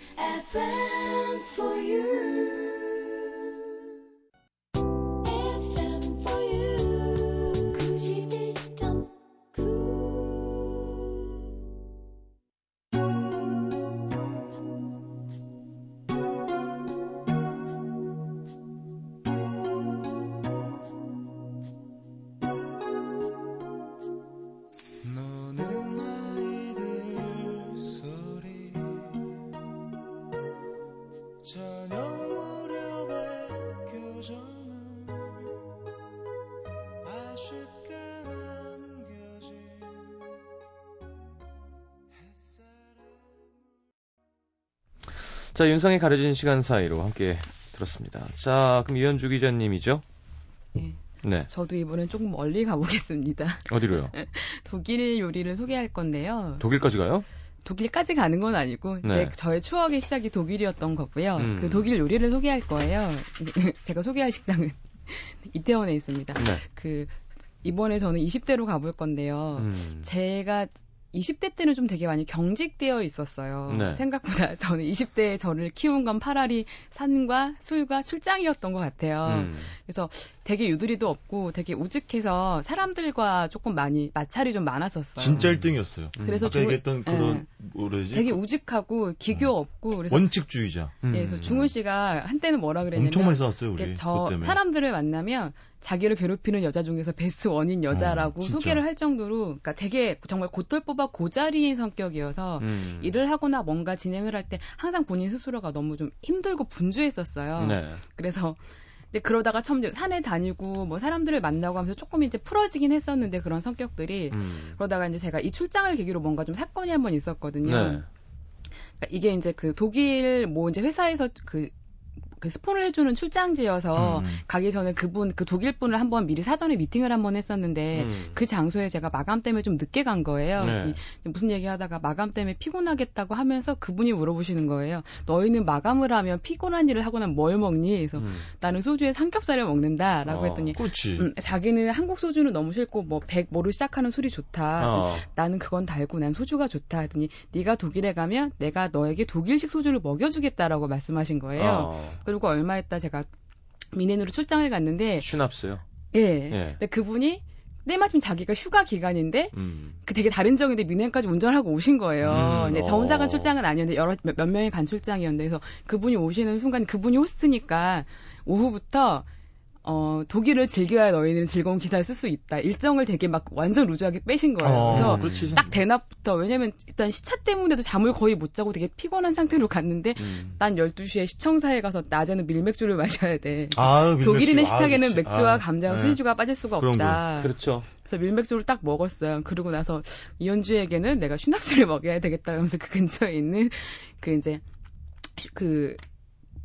자, 윤상이 가려진 시간 사이로 함께 들었습니다. 자, 그럼 이현주 기자님이죠? 네. 네. 저도 이번엔 조금 멀리 가보겠습니다. [LAUGHS] 어디로요? [LAUGHS] 독일 요리를 소개할 건데요. 독일까지 가요? 독일까지 가는 건 아니고 네. 이제 저의 추억의 시작이 독일이었던 거고요. 음. 그 독일 요리를 소개할 거예요. [LAUGHS] 제가 소개할 식당은 이태원에 있습니다. 네. 그 이번에 저는 20대로 가볼 건데요. 음. 제가 20대 때는 좀 되게 많이 경직되어 있었어요. 네. 생각보다 [LAUGHS] 저는 20대에 저를 키운 건 파라리 산과 술과 출장이었던 것 같아요. 음. 그래서 되게 유두리도 없고 되게 우직해서 사람들과 조금 많이 마찰이 좀 많았었어요. 진짜 1등이었어요. 음. 그래서 아까 얘기했던 그런 네. 뭐라지? 되게 우직하고 기교 음. 없고 그래서 원칙주의자. 네, 그래서 중훈 씨가 한때는 뭐라 그랬냐면 엄청 많이 싸웠어요, 우리. 저 사람들을 만나면 자기를 괴롭히는 여자 중에서 베스트 원인 여자라고 어, 소개를 할 정도로 그러니까 되게 정말 곧돌 뽑아 고자리인 성격이어서 음. 일을 하거나 뭔가 진행을 할 때 항상 본인 스스로가 너무 좀 힘들고 분주했었어요. 네. 그래서 근데 그러다가 처음 산에 다니고 뭐 사람들을 만나고 하면서 조금 이제 풀어지긴 했었는데 그런 성격들이 음. 그러다가 이제 제가 이 출장을 계기로 뭔가 좀 사건이 한 번 있었거든요. 네. 그러니까 이게 이제 그 독일 뭐 이제 회사에서 그 그 스폰을 해주는 출장지여서 음. 가기 전에 그분 그 독일 분을 한번 미리 사전에 미팅을 한번 했었는데 음. 그 장소에 제가 마감 때문에 좀 늦게 간 거예요. 네. 무슨 얘기하다가 마감 때문에 피곤하겠다고 하면서 그분이 물어보시는 거예요. 너희는 마감을 하면 피곤한 일을 하고 나면 뭘 먹니? 그래서 음. 나는 소주에 삼겹살을 먹는다라고 어, 했더니 음, 자기는 한국 소주는 너무 싫고 뭐백 뭐를 시작하는 술이 좋다. 어. 나는 그건 달고 난 소주가 좋다. 하더니 네가 독일에 가면 내가 너에게 독일식 소주를 먹여주겠다라고 말씀하신 거예요. 어. 그리고 얼마 있다 제가 미넨으로 출장을 갔는데 슈납스요? 예. 예. 근데 그분이 때마침 자기가 휴가 기간인데 음. 그 되게 다른 정인데 미넨까지 운전하고 오신 거예요. 음. 이제 점사간 어. 출장은 아니었는데 여러 몇, 몇 명이 간 출장이었는데 그래서 그분이 오시는 순간 그분이 호스트니까 오후부터 어, 독일을 즐겨야 너희는 즐거운 기사를 쓸 수 있다. 일정을 되게 막 완전 루즈하게 빼신 거예요. 어, 그래서 그렇지. 딱 대낮부터 왜냐면 일단 시차 때문에도 잠을 거의 못 자고 되게 피곤한 상태로 갔는데 음. 난 12시에 시청사에 가서 낮에는 밀맥주를 [LAUGHS] 마셔야 돼. 아, 독일인의 식탁에는 아, 맥주와 아, 감자와 네. 순수가 빠질 수가 없다. 그렇죠. 그래서 밀맥주를 딱 먹었어요. 그러고 나서 이현주에게는 내가 슈납스를 먹여야 되겠다 하면서 그 근처에 있는 그 이제 그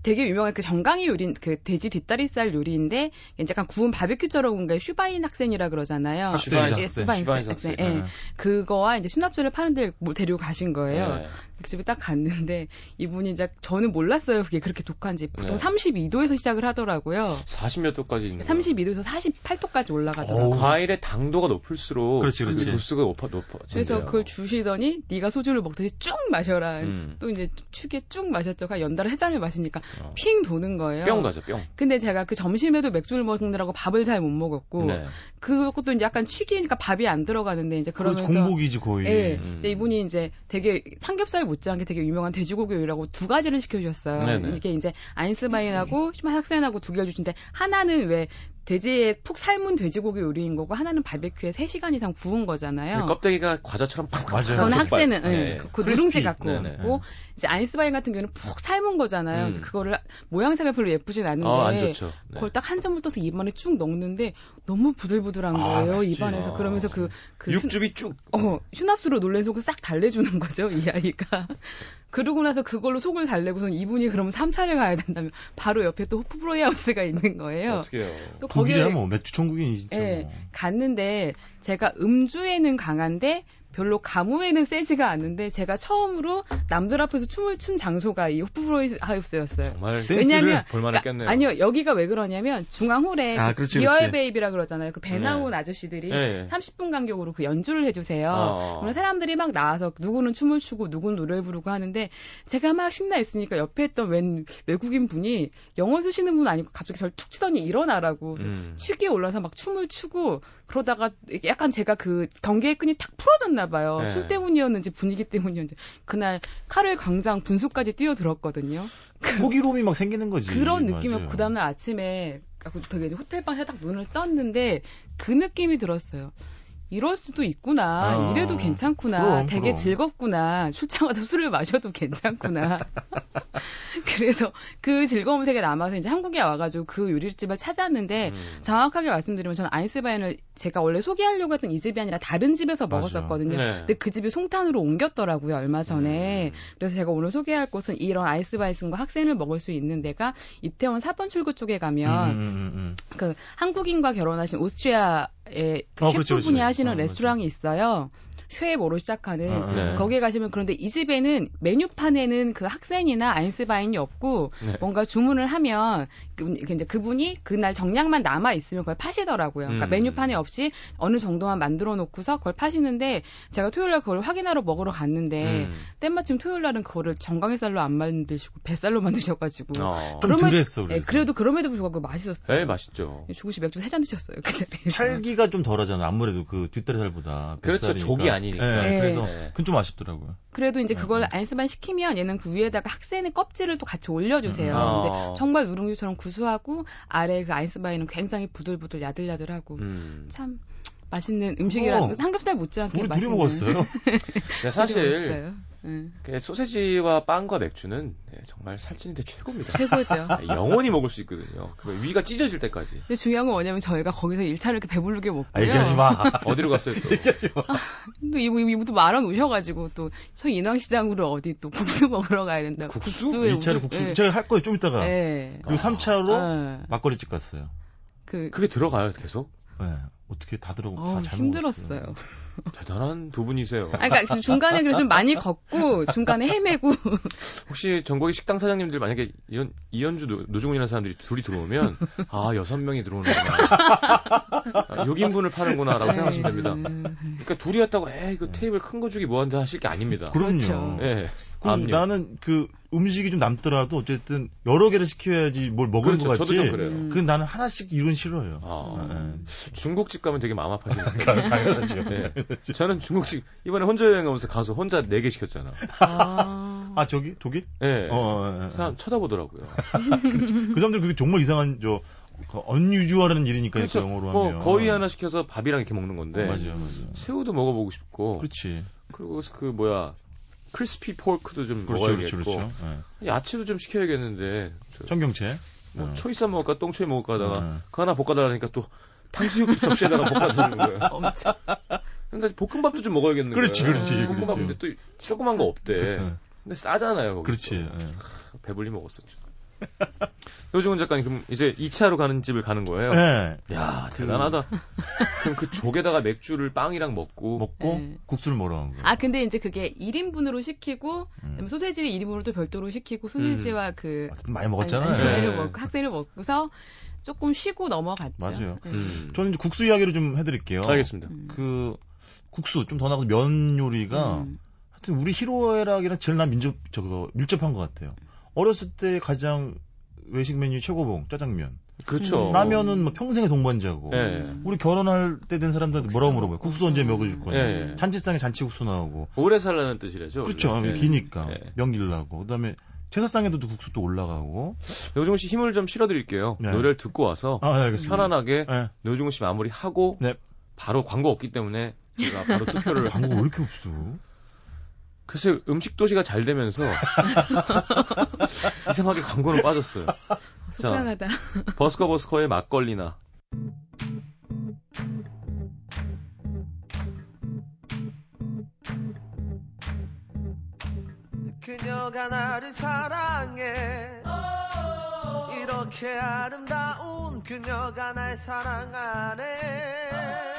되게 유명한 그 정강이 요리, 그 돼지 뒷다리살 요리인데 약간 구운 바비큐처럼 뭔가 슈바인 학생이라 그러잖아요. 아, 슈바인 학생. 슈바인 학생. 예. 네. 그거와 이제 수납소를 파는데 데리고 가신 거예요. 네. 그 집에 딱 갔는데 이분이 이제 저는 몰랐어요. 그게 그렇게 독한지. 보통 네. 32도에서 시작을 하더라고요. 40몇 도까지 있는 32도에서 48도까지 올라가더라고요. 과일의 당도가 높을수록 그렇지, 그렇지. 도수가 높아 높아. 그래서 그걸 주시더니 네가 소주를 먹듯이 쭉 마셔라. 음. 또 이제 축에 쭉 마셨죠. 연달아 세 잔을 마시니까 어. 핑 도는 거예요. 뿅 가죠, 뿅. 근데 제가 그 점심에도 맥주를 먹느라고 밥을 잘 못 먹었고 네. 그것도 이제 약간 취기니까 밥이 안 들어가는데 이제 그러면서 공복이지 거의. 네. 음. 근데 이분이 이제 되게 삼겹살 못지않게 되게 유명한 돼지고기 요리라고 두 가지를 시켜 주셨어요. 네네. 이게 이제 아인스바인하고 슈만 학생하고 두 개를 주신데 하나는 왜 돼지에 푹 삶은 돼지고기 요리인 거고 하나는 바베큐에 3시간 이상 구운 거잖아요. 껍데기가 과자처럼 팍 맞아요. 저는 학생은 네. 네. 그 누룽지 갖고 있고 이제 아인스바인 같은 경우는 푹 삶은 거잖아요. 음. 그거를 모양새가 별로 예쁘진 않은데 어, 안 좋죠. 네. 그걸 딱 한 점을 떠서 입안에 쭉 넣는데 너무 부들부들한 아, 거예요. 아, 입안에서 그러면서 그, 그 육즙이 쭉 어, 슈납스로 놀란 속을 싹 달래주는 거죠. 이 아이가. [LAUGHS] 그러고 나서 그걸로 속을 달래고선 이분이 그러면 3차를 가야 된다면 바로 옆에 또 호프 브로이하우스가 있는 거예요. 어떻게요? 또 거기에 뭐 맥주 천국이 진짜. 예, 뭐. 갔는데 제가 음주에는 강한데 별로 가무에는 세지가 않는데 제가 처음으로 남들 앞에서 춤을 춘 장소가 이 호프브로이 하우스였어요. 정말 왜냐면 그러니까, 아니요 여기가 왜 그러냐면 중앙홀에 아, 그 beer belly라 그러잖아요. 그 배 나온 네. 아저씨들이 네. 30분 간격으로 그 연주를 해주세요. 어. 그러면 사람들이 막 나와서 누구는 춤을 추고 누구는 노래 부르고 하는데 제가 막 신나 있으니까 옆에 있던 웬 외국인 분이 영어 쓰시는 분 아니고 갑자기 저를 툭 치더니 일어나라고 음. 취기에 올라서 막 춤을 추고 그러다가 약간 제가 그 경계의 끈이 탁 풀어졌나 봐요. 네. 술 때문이었는지 분위기 때문이었는지 그날 카를 광장 분수까지 뛰어들었거든요. 호기로움이 막 생기는 거지. 그런 느낌이었고 그 다음날 아침에 되게 호텔 방에 딱 눈을 떴는데 그 느낌이 들었어요. 이럴 수도 있구나. 어. 이래도 괜찮구나. 그럼, 되게 그럼. 즐겁구나. 출장 와서 술을 마셔도 괜찮구나. [LAUGHS] [LAUGHS] 그래서 그 즐거움이 되게 남아서 이제 한국에 와가지고 그 요리집을 찾았는데 음. 정확하게 말씀드리면 저는 아인스바인을 제가 원래 소개하려고 했던 이 집이 아니라 다른 집에서 맞아. 먹었었거든요. 네. 근데 그 집이 송탄으로 옮겼더라고요 얼마 전에. 음. 그래서 제가 오늘 소개할 곳은 이런 아이스바이슨과 학생을 먹을 수 있는 데가 이태원 4번 출구 쪽에 가면 음, 음, 음, 그 한국인과 결혼하신 오스트리아 의그 어, 셰프분이 그렇죠, 그렇죠. 하시는 어, 레스토랑이 있어요. 쉐모로 시작하는 어, 네. 거기에 가시면 그런데 이 집에는 메뉴판에는 그 학생이나 아인스바인이 없고 네. 뭔가 주문을 하면 그, 이제 그분이 그날 정량만 남아 있으면 그걸 파시더라고요. 그러니까 음. 메뉴판에 없이 어느 정도만 만들어 놓고서 그걸 파시는데 제가 토요일 날 그걸 확인하러 먹으러 갔는데 음. 때마침 토요일 날은 그거를 정강이쌀로 안 만드시고 뱃살로 만드셔가지고 어. 그러면 좀 네, 그래도 그럼에도 불구하고 맛있었어요. 네, 맛있죠. 죽으시 맥주 세 잔 드셨어요. 그 자리에. 찰기가 좀 덜하잖아요. 아무래도 그 뒷다리살보다. 그렇죠. 족이 아니 니까. 네, 네. 그래서 그건 좀 아쉽더라고요. 그래도 이제 그걸 네. 아인스반 시키면 얘는 그 위에다가 학생의 껍질을 또 같이 올려주세요. 음. 근데 아. 정말 누룽지처럼 구수하고 아래 그 아인스바인은 굉장히 부들부들 야들야들하고 음. 참 맛있는 음식이라는 거 삼겹살 못지않게 우리 맛있는. 둘이 먹었어요. [LAUGHS] 네, 사실 음. 소세지와 빵과 맥주는 네, 정말 살찌는데 최고입니다. 최고죠. 네, 영원히 먹을 수 있거든요. 그 위가 찢어질 때까지. 근데 중요한 건 뭐냐면 저희가 거기서 1차를 이렇게 배부르게 먹고요. 아, 얘기하지 마. [LAUGHS] 어디로 갔어요 또? 얘기하지 마. 아, 또 이분 이분도 말아 놓으셔가지고 또 저 인왕시장으로 어디 또 국수 먹으러 가야 된다. 국수? 2차로 국수. 네. 제가 할 거예요 좀 이따가. 네. 그리고 3차로 아. 막걸리집 갔어요. 그 그게 들어가요 계속? 네. 어떻게 다 들어고 어, 다잘 힘들었어요. [LAUGHS] 대단한 두 분이세요. 아, 그러니까 중간에 그래 좀 많이 걷고 중간에 헤매고. [LAUGHS] 혹시 전국의 식당 사장님들 만약에 이런 이현주 노, 중훈이라는 사람들이 둘이 들어오면 아 여섯 명이 들어오는구나. 아, 6인분을 파는구나라고 네. 생각하시면 됩니다. 그러니까 둘이었다고 에이 그 테이블 큰 거 주기 뭐한데 하실 게 아닙니다. 그럼요. 그렇죠. 예. 그럼 나는 그 음식이 좀 남더라도 어쨌든 여러 개를 시켜야지 뭘 먹을 그렇죠, 것 같지. 음. 그 나는 하나씩 이런 싫어요. 아, 네. 중국집 가면 되게 마음 아파지는 [LAUGHS] 당연하죠. 네. 저는 중국집 이번에 혼자 여행 가면서 가서 혼자 네 개 시켰잖아. 아, 아 저기 독일? 네. 어, 어, 어. 사람 쳐다보더라고요. [LAUGHS] 그 사람들 그게 정말 이상한 저 언유주얼하는 일이니까 그렇죠. 영어로 뭐 하면 거의 하나 시켜서 밥이랑 이렇게 먹는 건데. 어, 맞아요, 맞아요. 새우도 먹어보고 싶고. 그렇지. 그리고 그 뭐야 크리스피 포크도 좀 그렇죠, 먹어야겠고 그렇죠, 그렇죠. 네. 야채도 좀 시켜야겠는데 청경채 뭐 네. 초이쌈 먹을까 똥초이 먹을까 하다가 네. 그 하나 볶아달라니까 또 탕수육 접시에다가 볶아주는 거예요. [LAUGHS] 엄청. 근데 볶음밥도 좀 먹어야겠는 그렇지, 거예요. 그렇지, 그렇지. 볶음밥 근데 또 조그만 거 없대. 네. 근데 싸잖아요. 그렇지. 네. 배불리 먹었었죠. 노중훈 작가님 그럼 이제 2차로 가는 집을 가는 거예요? 네. 야 그... 대단하다. 그럼 그 족에다가 맥주를 빵이랑 먹고 먹고 네. 국수를 먹으러 간 거예요. 아 근데 이제 그게 1인분으로 시키고 음. 소세지를 1인분으로 또 별도로 시키고 소세지와 음. 그 많이 먹었잖아요. 학생을 네. 먹고 학생을 먹고서 조금 쉬고 넘어갔죠. 맞아요. 네. 음. 저는 이제 국수 이야기를 좀 해드릴게요. 알겠습니다. 음. 그 국수 좀 더 나가서 면 요리가 음. 하여튼 우리 히로애락이랑 제일 난 민접 저거 밀접한 것 같아요. 어렸을 때 가장 외식 메뉴 최고봉 짜장면. 그렇죠. 음. 라면은 뭐 평생의 동반자고. 네. 우리 결혼할 때 된 사람들한테 뭐라고 물어봐요. 국수 언제 먹어줄 거냐. 네. 잔치상에 잔치국수 나오고. 오래 살라는 뜻이라죠. 그렇죠. 네. 기니까 명일 나고. 그다음에 제사상에도 국수 또 올라가고. 노중훈 씨 힘을 좀 실어드릴게요. 네. 노래를 듣고 와서 아, 네, 편안하게 네. 노중훈 씨 마무리 하고 네. 바로 광고 없기 때문에 제가 바로 투표를. [LAUGHS] 광고 왜 이렇게 없어? 글쎄 음식 도시가 잘 되면서 [LAUGHS] 이상하게 광고는 빠졌어요. 속상하다. 자, 버스커 버스커의 막걸리나. 그녀가 나를 사랑해 이렇게 아름다운 그녀가 날 사랑하네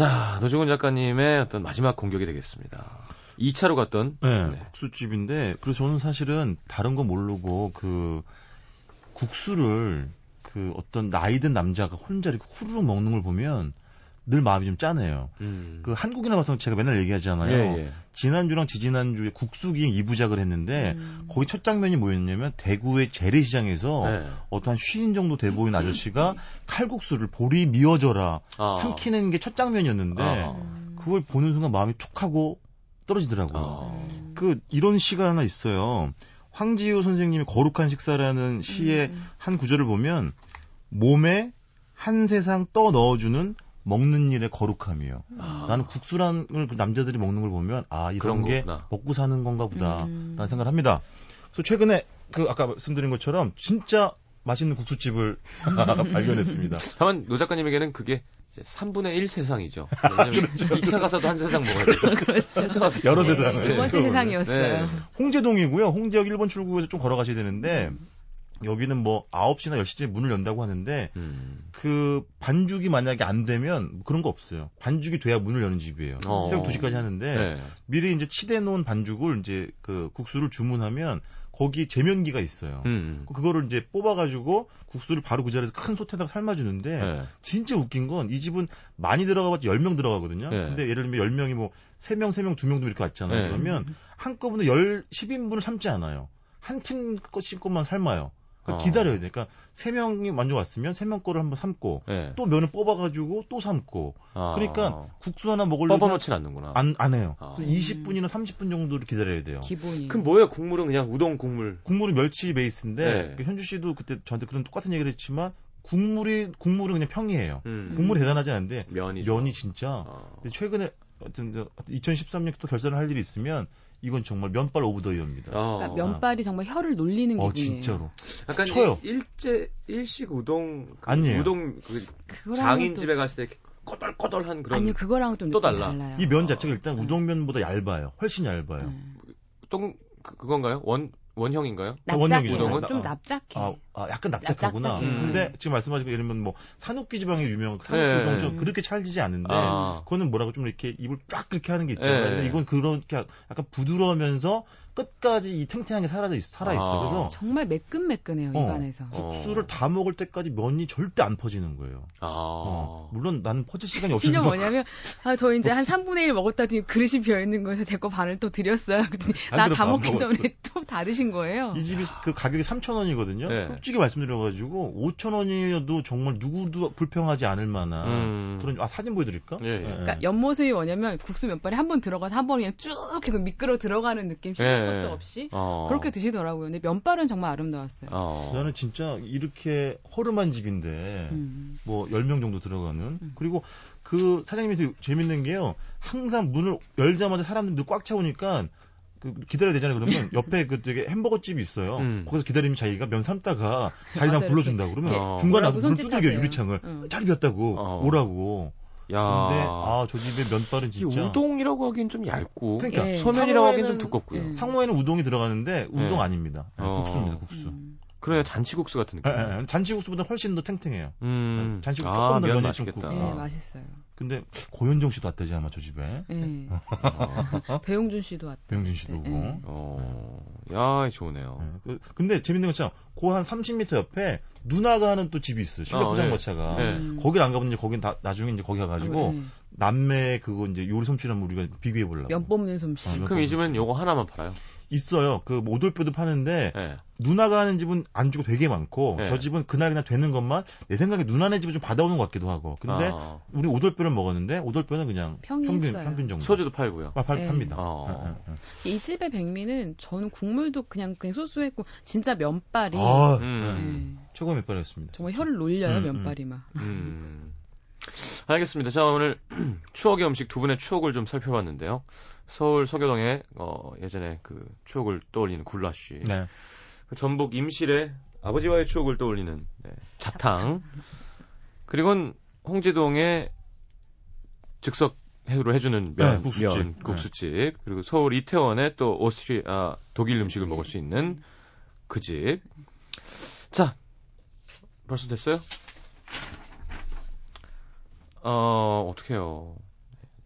자, 노중훈 작가님의 어떤 마지막 공격이 되겠습니다. 2차로 갔던 네, 네. 국수집인데 그래서 저는 사실은 다른 거 모르고 그 국수를 그 어떤 나이 든 남자가 혼자 이렇게 후루룩 먹는 걸 보면 늘 마음이 좀 짠해요. 음. 그 한국이나 가서 제가 맨날 얘기하잖아요. 예, 예. 지난주랑 지지난주에 국수기행 2부작을 했는데 음. 거기 첫 장면이 뭐였냐면 대구의 재래시장에서 네. 어떤 쉰 정도 돼 보이는 아저씨가 칼국수를 보리 미어져라 아. 삼키는 게 첫 장면이었는데 아. 그걸 보는 순간 마음이 툭 하고 떨어지더라고요. 아. 그 이런 시가 하나 있어요. 황지우 선생님의 거룩한 식사라는 시의 음. 한 구절을 보면 몸에 한 세상 떠 넣어주는 먹는 일의 거룩함이요. 아. 나는 국수라는 그 남자들이 먹는 걸 보면 아 이런 게 거구나. 먹고 사는 건가 보다라는 음. 생각을 합니다. 그래서 최근에 그 아까 말씀드린 것처럼 진짜 맛있는 국수집을 [LAUGHS] 발견했습니다. 다만 노 작가님에게는 그게 이제 3분의 1 세상이죠. [LAUGHS] 그렇죠. 2차 가서도 한 세상 먹어야 되고. [LAUGHS] 그렇죠. 3차 가서 여러 네. 세상을. 두 번째 세상이었어요. 네. 홍제동이고요. 홍제역 1번 출구에서 좀 걸어가셔야 되는데 여기는 뭐 9시나 10시쯤에 문을 연다고 하는데 음. 그 반죽이 만약에 안 되면 그런 거 없어요. 반죽이 돼야 문을 여는 집이에요. 어. 새벽 2시까지 하는데 네. 미리 이제 치대 놓은 반죽을 이제 그 국수를 주문하면 거기 제면기가 있어요. 음. 그거를 이제 뽑아가지고 국수를 바로 그 자리에서 큰 솥에다가 삶아주는데 네. 진짜 웃긴 건 이 집은 많이 들어가봤자 10명 들어가거든요. 네. 근데 예를 들면 10명이 뭐 3명, 3명, 2명도 이렇게 왔잖아요. 네. 그러면 한꺼번에 10, 10인분을 삶지 않아요. 한층 것씩 것만 삶아요. 그러니까 어. 기다려야 돼. 그러니까 세 명이 먼저 왔으면 세 명 거를 한번 삶고 네. 또 면을 뽑아가지고 또 삶고. 어. 그러니까 국수 하나 먹으려면 뽑아놓진 않는구나. 안, 안 해요. 어. 20분이나 30분 정도를 기다려야 돼요. 기본이. 그럼 뭐예요? 국물은 그냥 우동 국물. 국물은 멸치 베이스인데 네. 그 현주 씨도 그때 저한테 그런 똑같은 얘기를 했지만 국물이 국물은 그냥 평이에요. 음. 국물이 대단하지 않은데 면이, 면이 진짜. 어. 최근에 어떤 2013년 또 결산을 할 일이 있으면 이건 정말 면발 of the year입니다. 어. 그러니까 면발이 정말 혀를 놀리는 어, 기분이에요. 진짜로. 약간 쳐요. 일제 일식 우동 그 아니에요. 우동 그 장인 집에 갔을 때 꼬들꼬들한 그런 아니요 그거랑 또 달라. 달라요. 이 면 자체가 일단 어. 우동면보다 얇아요. 훨씬 얇아요. 음. 동 그, 그건가요? 원 원형인가요? 납작해요. 원형이죠. 좀 납작해. 아, 아 약간 납작하구나. 납작해. 근데 지금 말씀하신 거 예를 들면 뭐 산후기 지방에 유명한 산후기 네. 좀 그렇게 찰지지 않은데 아. 그거는 뭐라고 좀 이렇게 입을 쫙 그렇게 하는 게 있잖아요. 네. 이건 그렇게 약간 부드러우면서 끝까지 이 탱탱하게 살아 있, 살아 있어. 아. 그래서 정말 매끈매끈해요 어, 입안에서. 국수를 다 먹을 때까지 면이 절대 안 퍼지는 거예요. 아. 어, 물론 나는 퍼질 시간이 없으니까. 진짜 뭐냐면 [LAUGHS] 아, 저 이제 한 3분의 1 먹었다더니 그릇이 비어 있는 거에서 제 거 반을 또 드렸어요. 그랬더니 나다 먹기 전에 또 다 드신 거예요. 이 집이 그 가격이 3,000원이거든요. 네. 솔직히 말씀드려가지고 5,000원이어도 정말 누구도 불평하지 않을 만한 음. 그런 아 사진 보여드릴까? 예, 예. 그러니까 옆모습이 뭐냐면 국수 면발이 한번 들어가서 한 번 그냥 쭉 계속 미끄러 들어가는 느낌. 예. 것도 네. 없이 어. 그렇게 드시더라고요. 근데 면발은 정말 아름다웠어요. 어. 나는 진짜 이렇게 허름한 집인데 음. 뭐 10명 정도 들어가는 음. 그리고 그 사장님이 재밌는 게요. 항상 문을 열자마자 사람들이 꽉 차오니까 그 기다려야 되잖아요. 그러면 [LAUGHS] 옆에 그 되게 햄버거 집이 있어요. 음. 거기서 기다리면 자기가 면 삶다가 자리랑 불러준다 고 그러면 어. 중간에 나서 문 두들겨 유리창을 응. 자리 비었다고 어. 오라고. 야. 근데 아, 저 집의 면발은 진짜 우동이라고 하긴 좀 얇고 그러니까 예. 소면이라고 하긴 좀 두껍고요. 예. 상호에는 우동이 들어가는데 우동 예. 아닙니다. 어. 국수입니다. 국수. 음. 그래요 잔치국수 같은 느낌. 예, 예. 잔치국수보다 훨씬 더 탱탱해요. 음. 잔치국 아, 조금 더 면이 맛있겠다. 네, 맛있어요. 근데 고현정 씨도 왔다지 아마 저 집에. 네. 어. 배용준 씨도 왔다. 배용준 씨도 오고. 네. 어. 야, 좋네요. 네. 그, 근데 재밌는 것처럼 고한 30m 옆에 누나가 하는 또 집이 있어요. 실내 포장마차가. 어, 네. 네. 거기를 안 가봤는데 거긴 다 나중에 이제 거기 가가지고 네. 남매 그거 이제 요리 솜씨를 한번 우리가 비교해 보려고. 면 뽑는 솜씨. 어, 그럼 이 집은 요거 하나만 팔아요? 있어요. 그 모돌뼈도 파는데 네. 누나가 하는 집은 안주가 되게 많고 네. 저 집은 그날 그냥 되는 것만 내 생각에 누나네 집을 좀 받아오는 것 같기도 하고. 근데 아. 우리 오돌뼈를 먹었는데 오돌뼈는 그냥 평균 평균 정도. 소주도 팔고요. 아, 팔, 네. 팝니다. 어. 네, 네, 네. 이 집의 백미는 저는 국물도 그냥 그냥 소소했고 진짜 면발이 아, 음. 최고 면발이었습니다. 정말 혀를 놀려요 음, 음. 면발이 막. 음. 알겠습니다. 자 오늘 [CLEARS THROAT] 추억의 음식 두 분의 추억을 좀 살펴봤는데요. 서울 서교동에 어, 예전에 그 추억을 떠올리는 굴라쉬. 네. 그 전북 임실의 아버지와의 추억을 떠올리는 네, 자탕. 그리고 홍지동의 즉석 해로 해주는 면, 네, 국수집. 면, 국수집. 네. 그리고 서울 이태원에 또 오스트리아, 독일 음식을 먹을 수 있는 그 집. 자, 벌써 됐어요? 어, 어떡해요.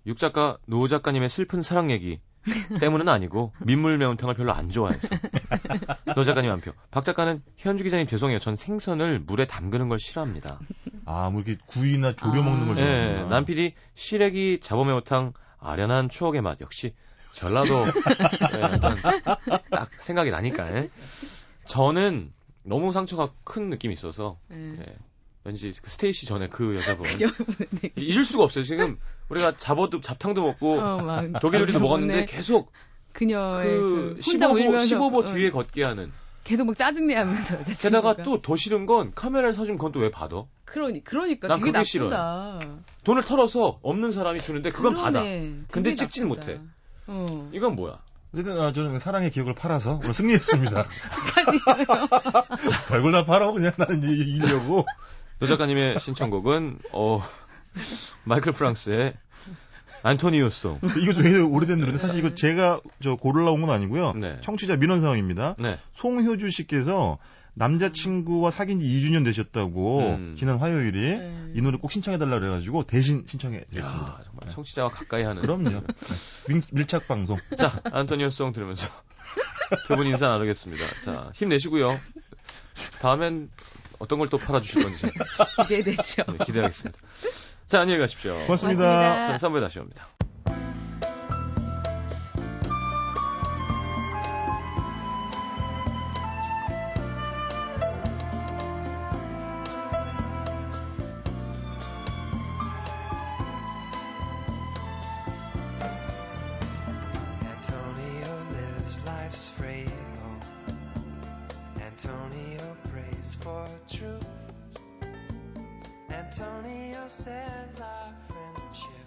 육 작가 노 작가님의 슬픈 사랑 얘기 때문은 아니고 민물 매운탕을 별로 안 좋아해서 노 작가님 한 표. 박 작가는 현주 기자님 죄송해요. 전 생선을 물에 담그는 걸 싫어합니다. 아, 뭐 이렇게 구이나 조려 아. 먹는 걸 좋아하는 네, 남PD 시래기 잡어매우탕 아련한 추억의 맛 역시 전라도 네, 딱 생각이 나니까. 예. 저는 너무 상처가 큰 느낌이 있어서 네. 예. 왠지 그 스테이시 전에 그 여자분 [LAUGHS] 잊을 수가 없어요. 지금 우리가 잡어도 잡탕도 먹고 어, 독일 요리도 먹었는데 계속 그녀의 그, 그 15보, 15보 뒤에 걷게 하는 계속 막 짜증내 하면서 게다가 또 더 싫은 건 카메라를 사준 건 또 왜 받아? 그러니 그러니까 난 되게 그게 싫어. 돈을 털어서 없는 사람이 주는데 그건 그러네. 받아. 근데 찍진 못해. 어. 이건 뭐야? 어쨌든 아, 저는 사랑의 기억을 팔아서 오늘 승리했습니다. [LAUGHS] [LAUGHS] 별걸 다 팔아 그냥 나는 이기려고. 노 작가님의 신청곡은 어 마이클 프랭스의 Antonio's Song. 이거 좀 오래된 노래인데 사실 이거 제가 저 고르러 온건 아니고요. 네. 청취자 민원 사항입니다. 네. 송효주 씨께서 남자친구와 사귄 지 2주년 되셨다고 음. 지난 화요일에 네. 이 노래 꼭 신청해달라 그래가지고 대신 신청해 드렸습니다. 정말 청취자와 가까이 하는. 그럼요. [LAUGHS] 밀, 착 방송. 자, 안토니오송 들으면서 두 분 인사 나누겠습니다. 자, 힘내시고요. 다음엔 어떤 걸 또 팔아주실 건지 [LAUGHS] 기대되죠. 네, 기대하겠습니다. 자, 안녕히 가십시오. 고맙습니다. 고맙습니다. 저는 3부에 다시 옵니다. says our friendship.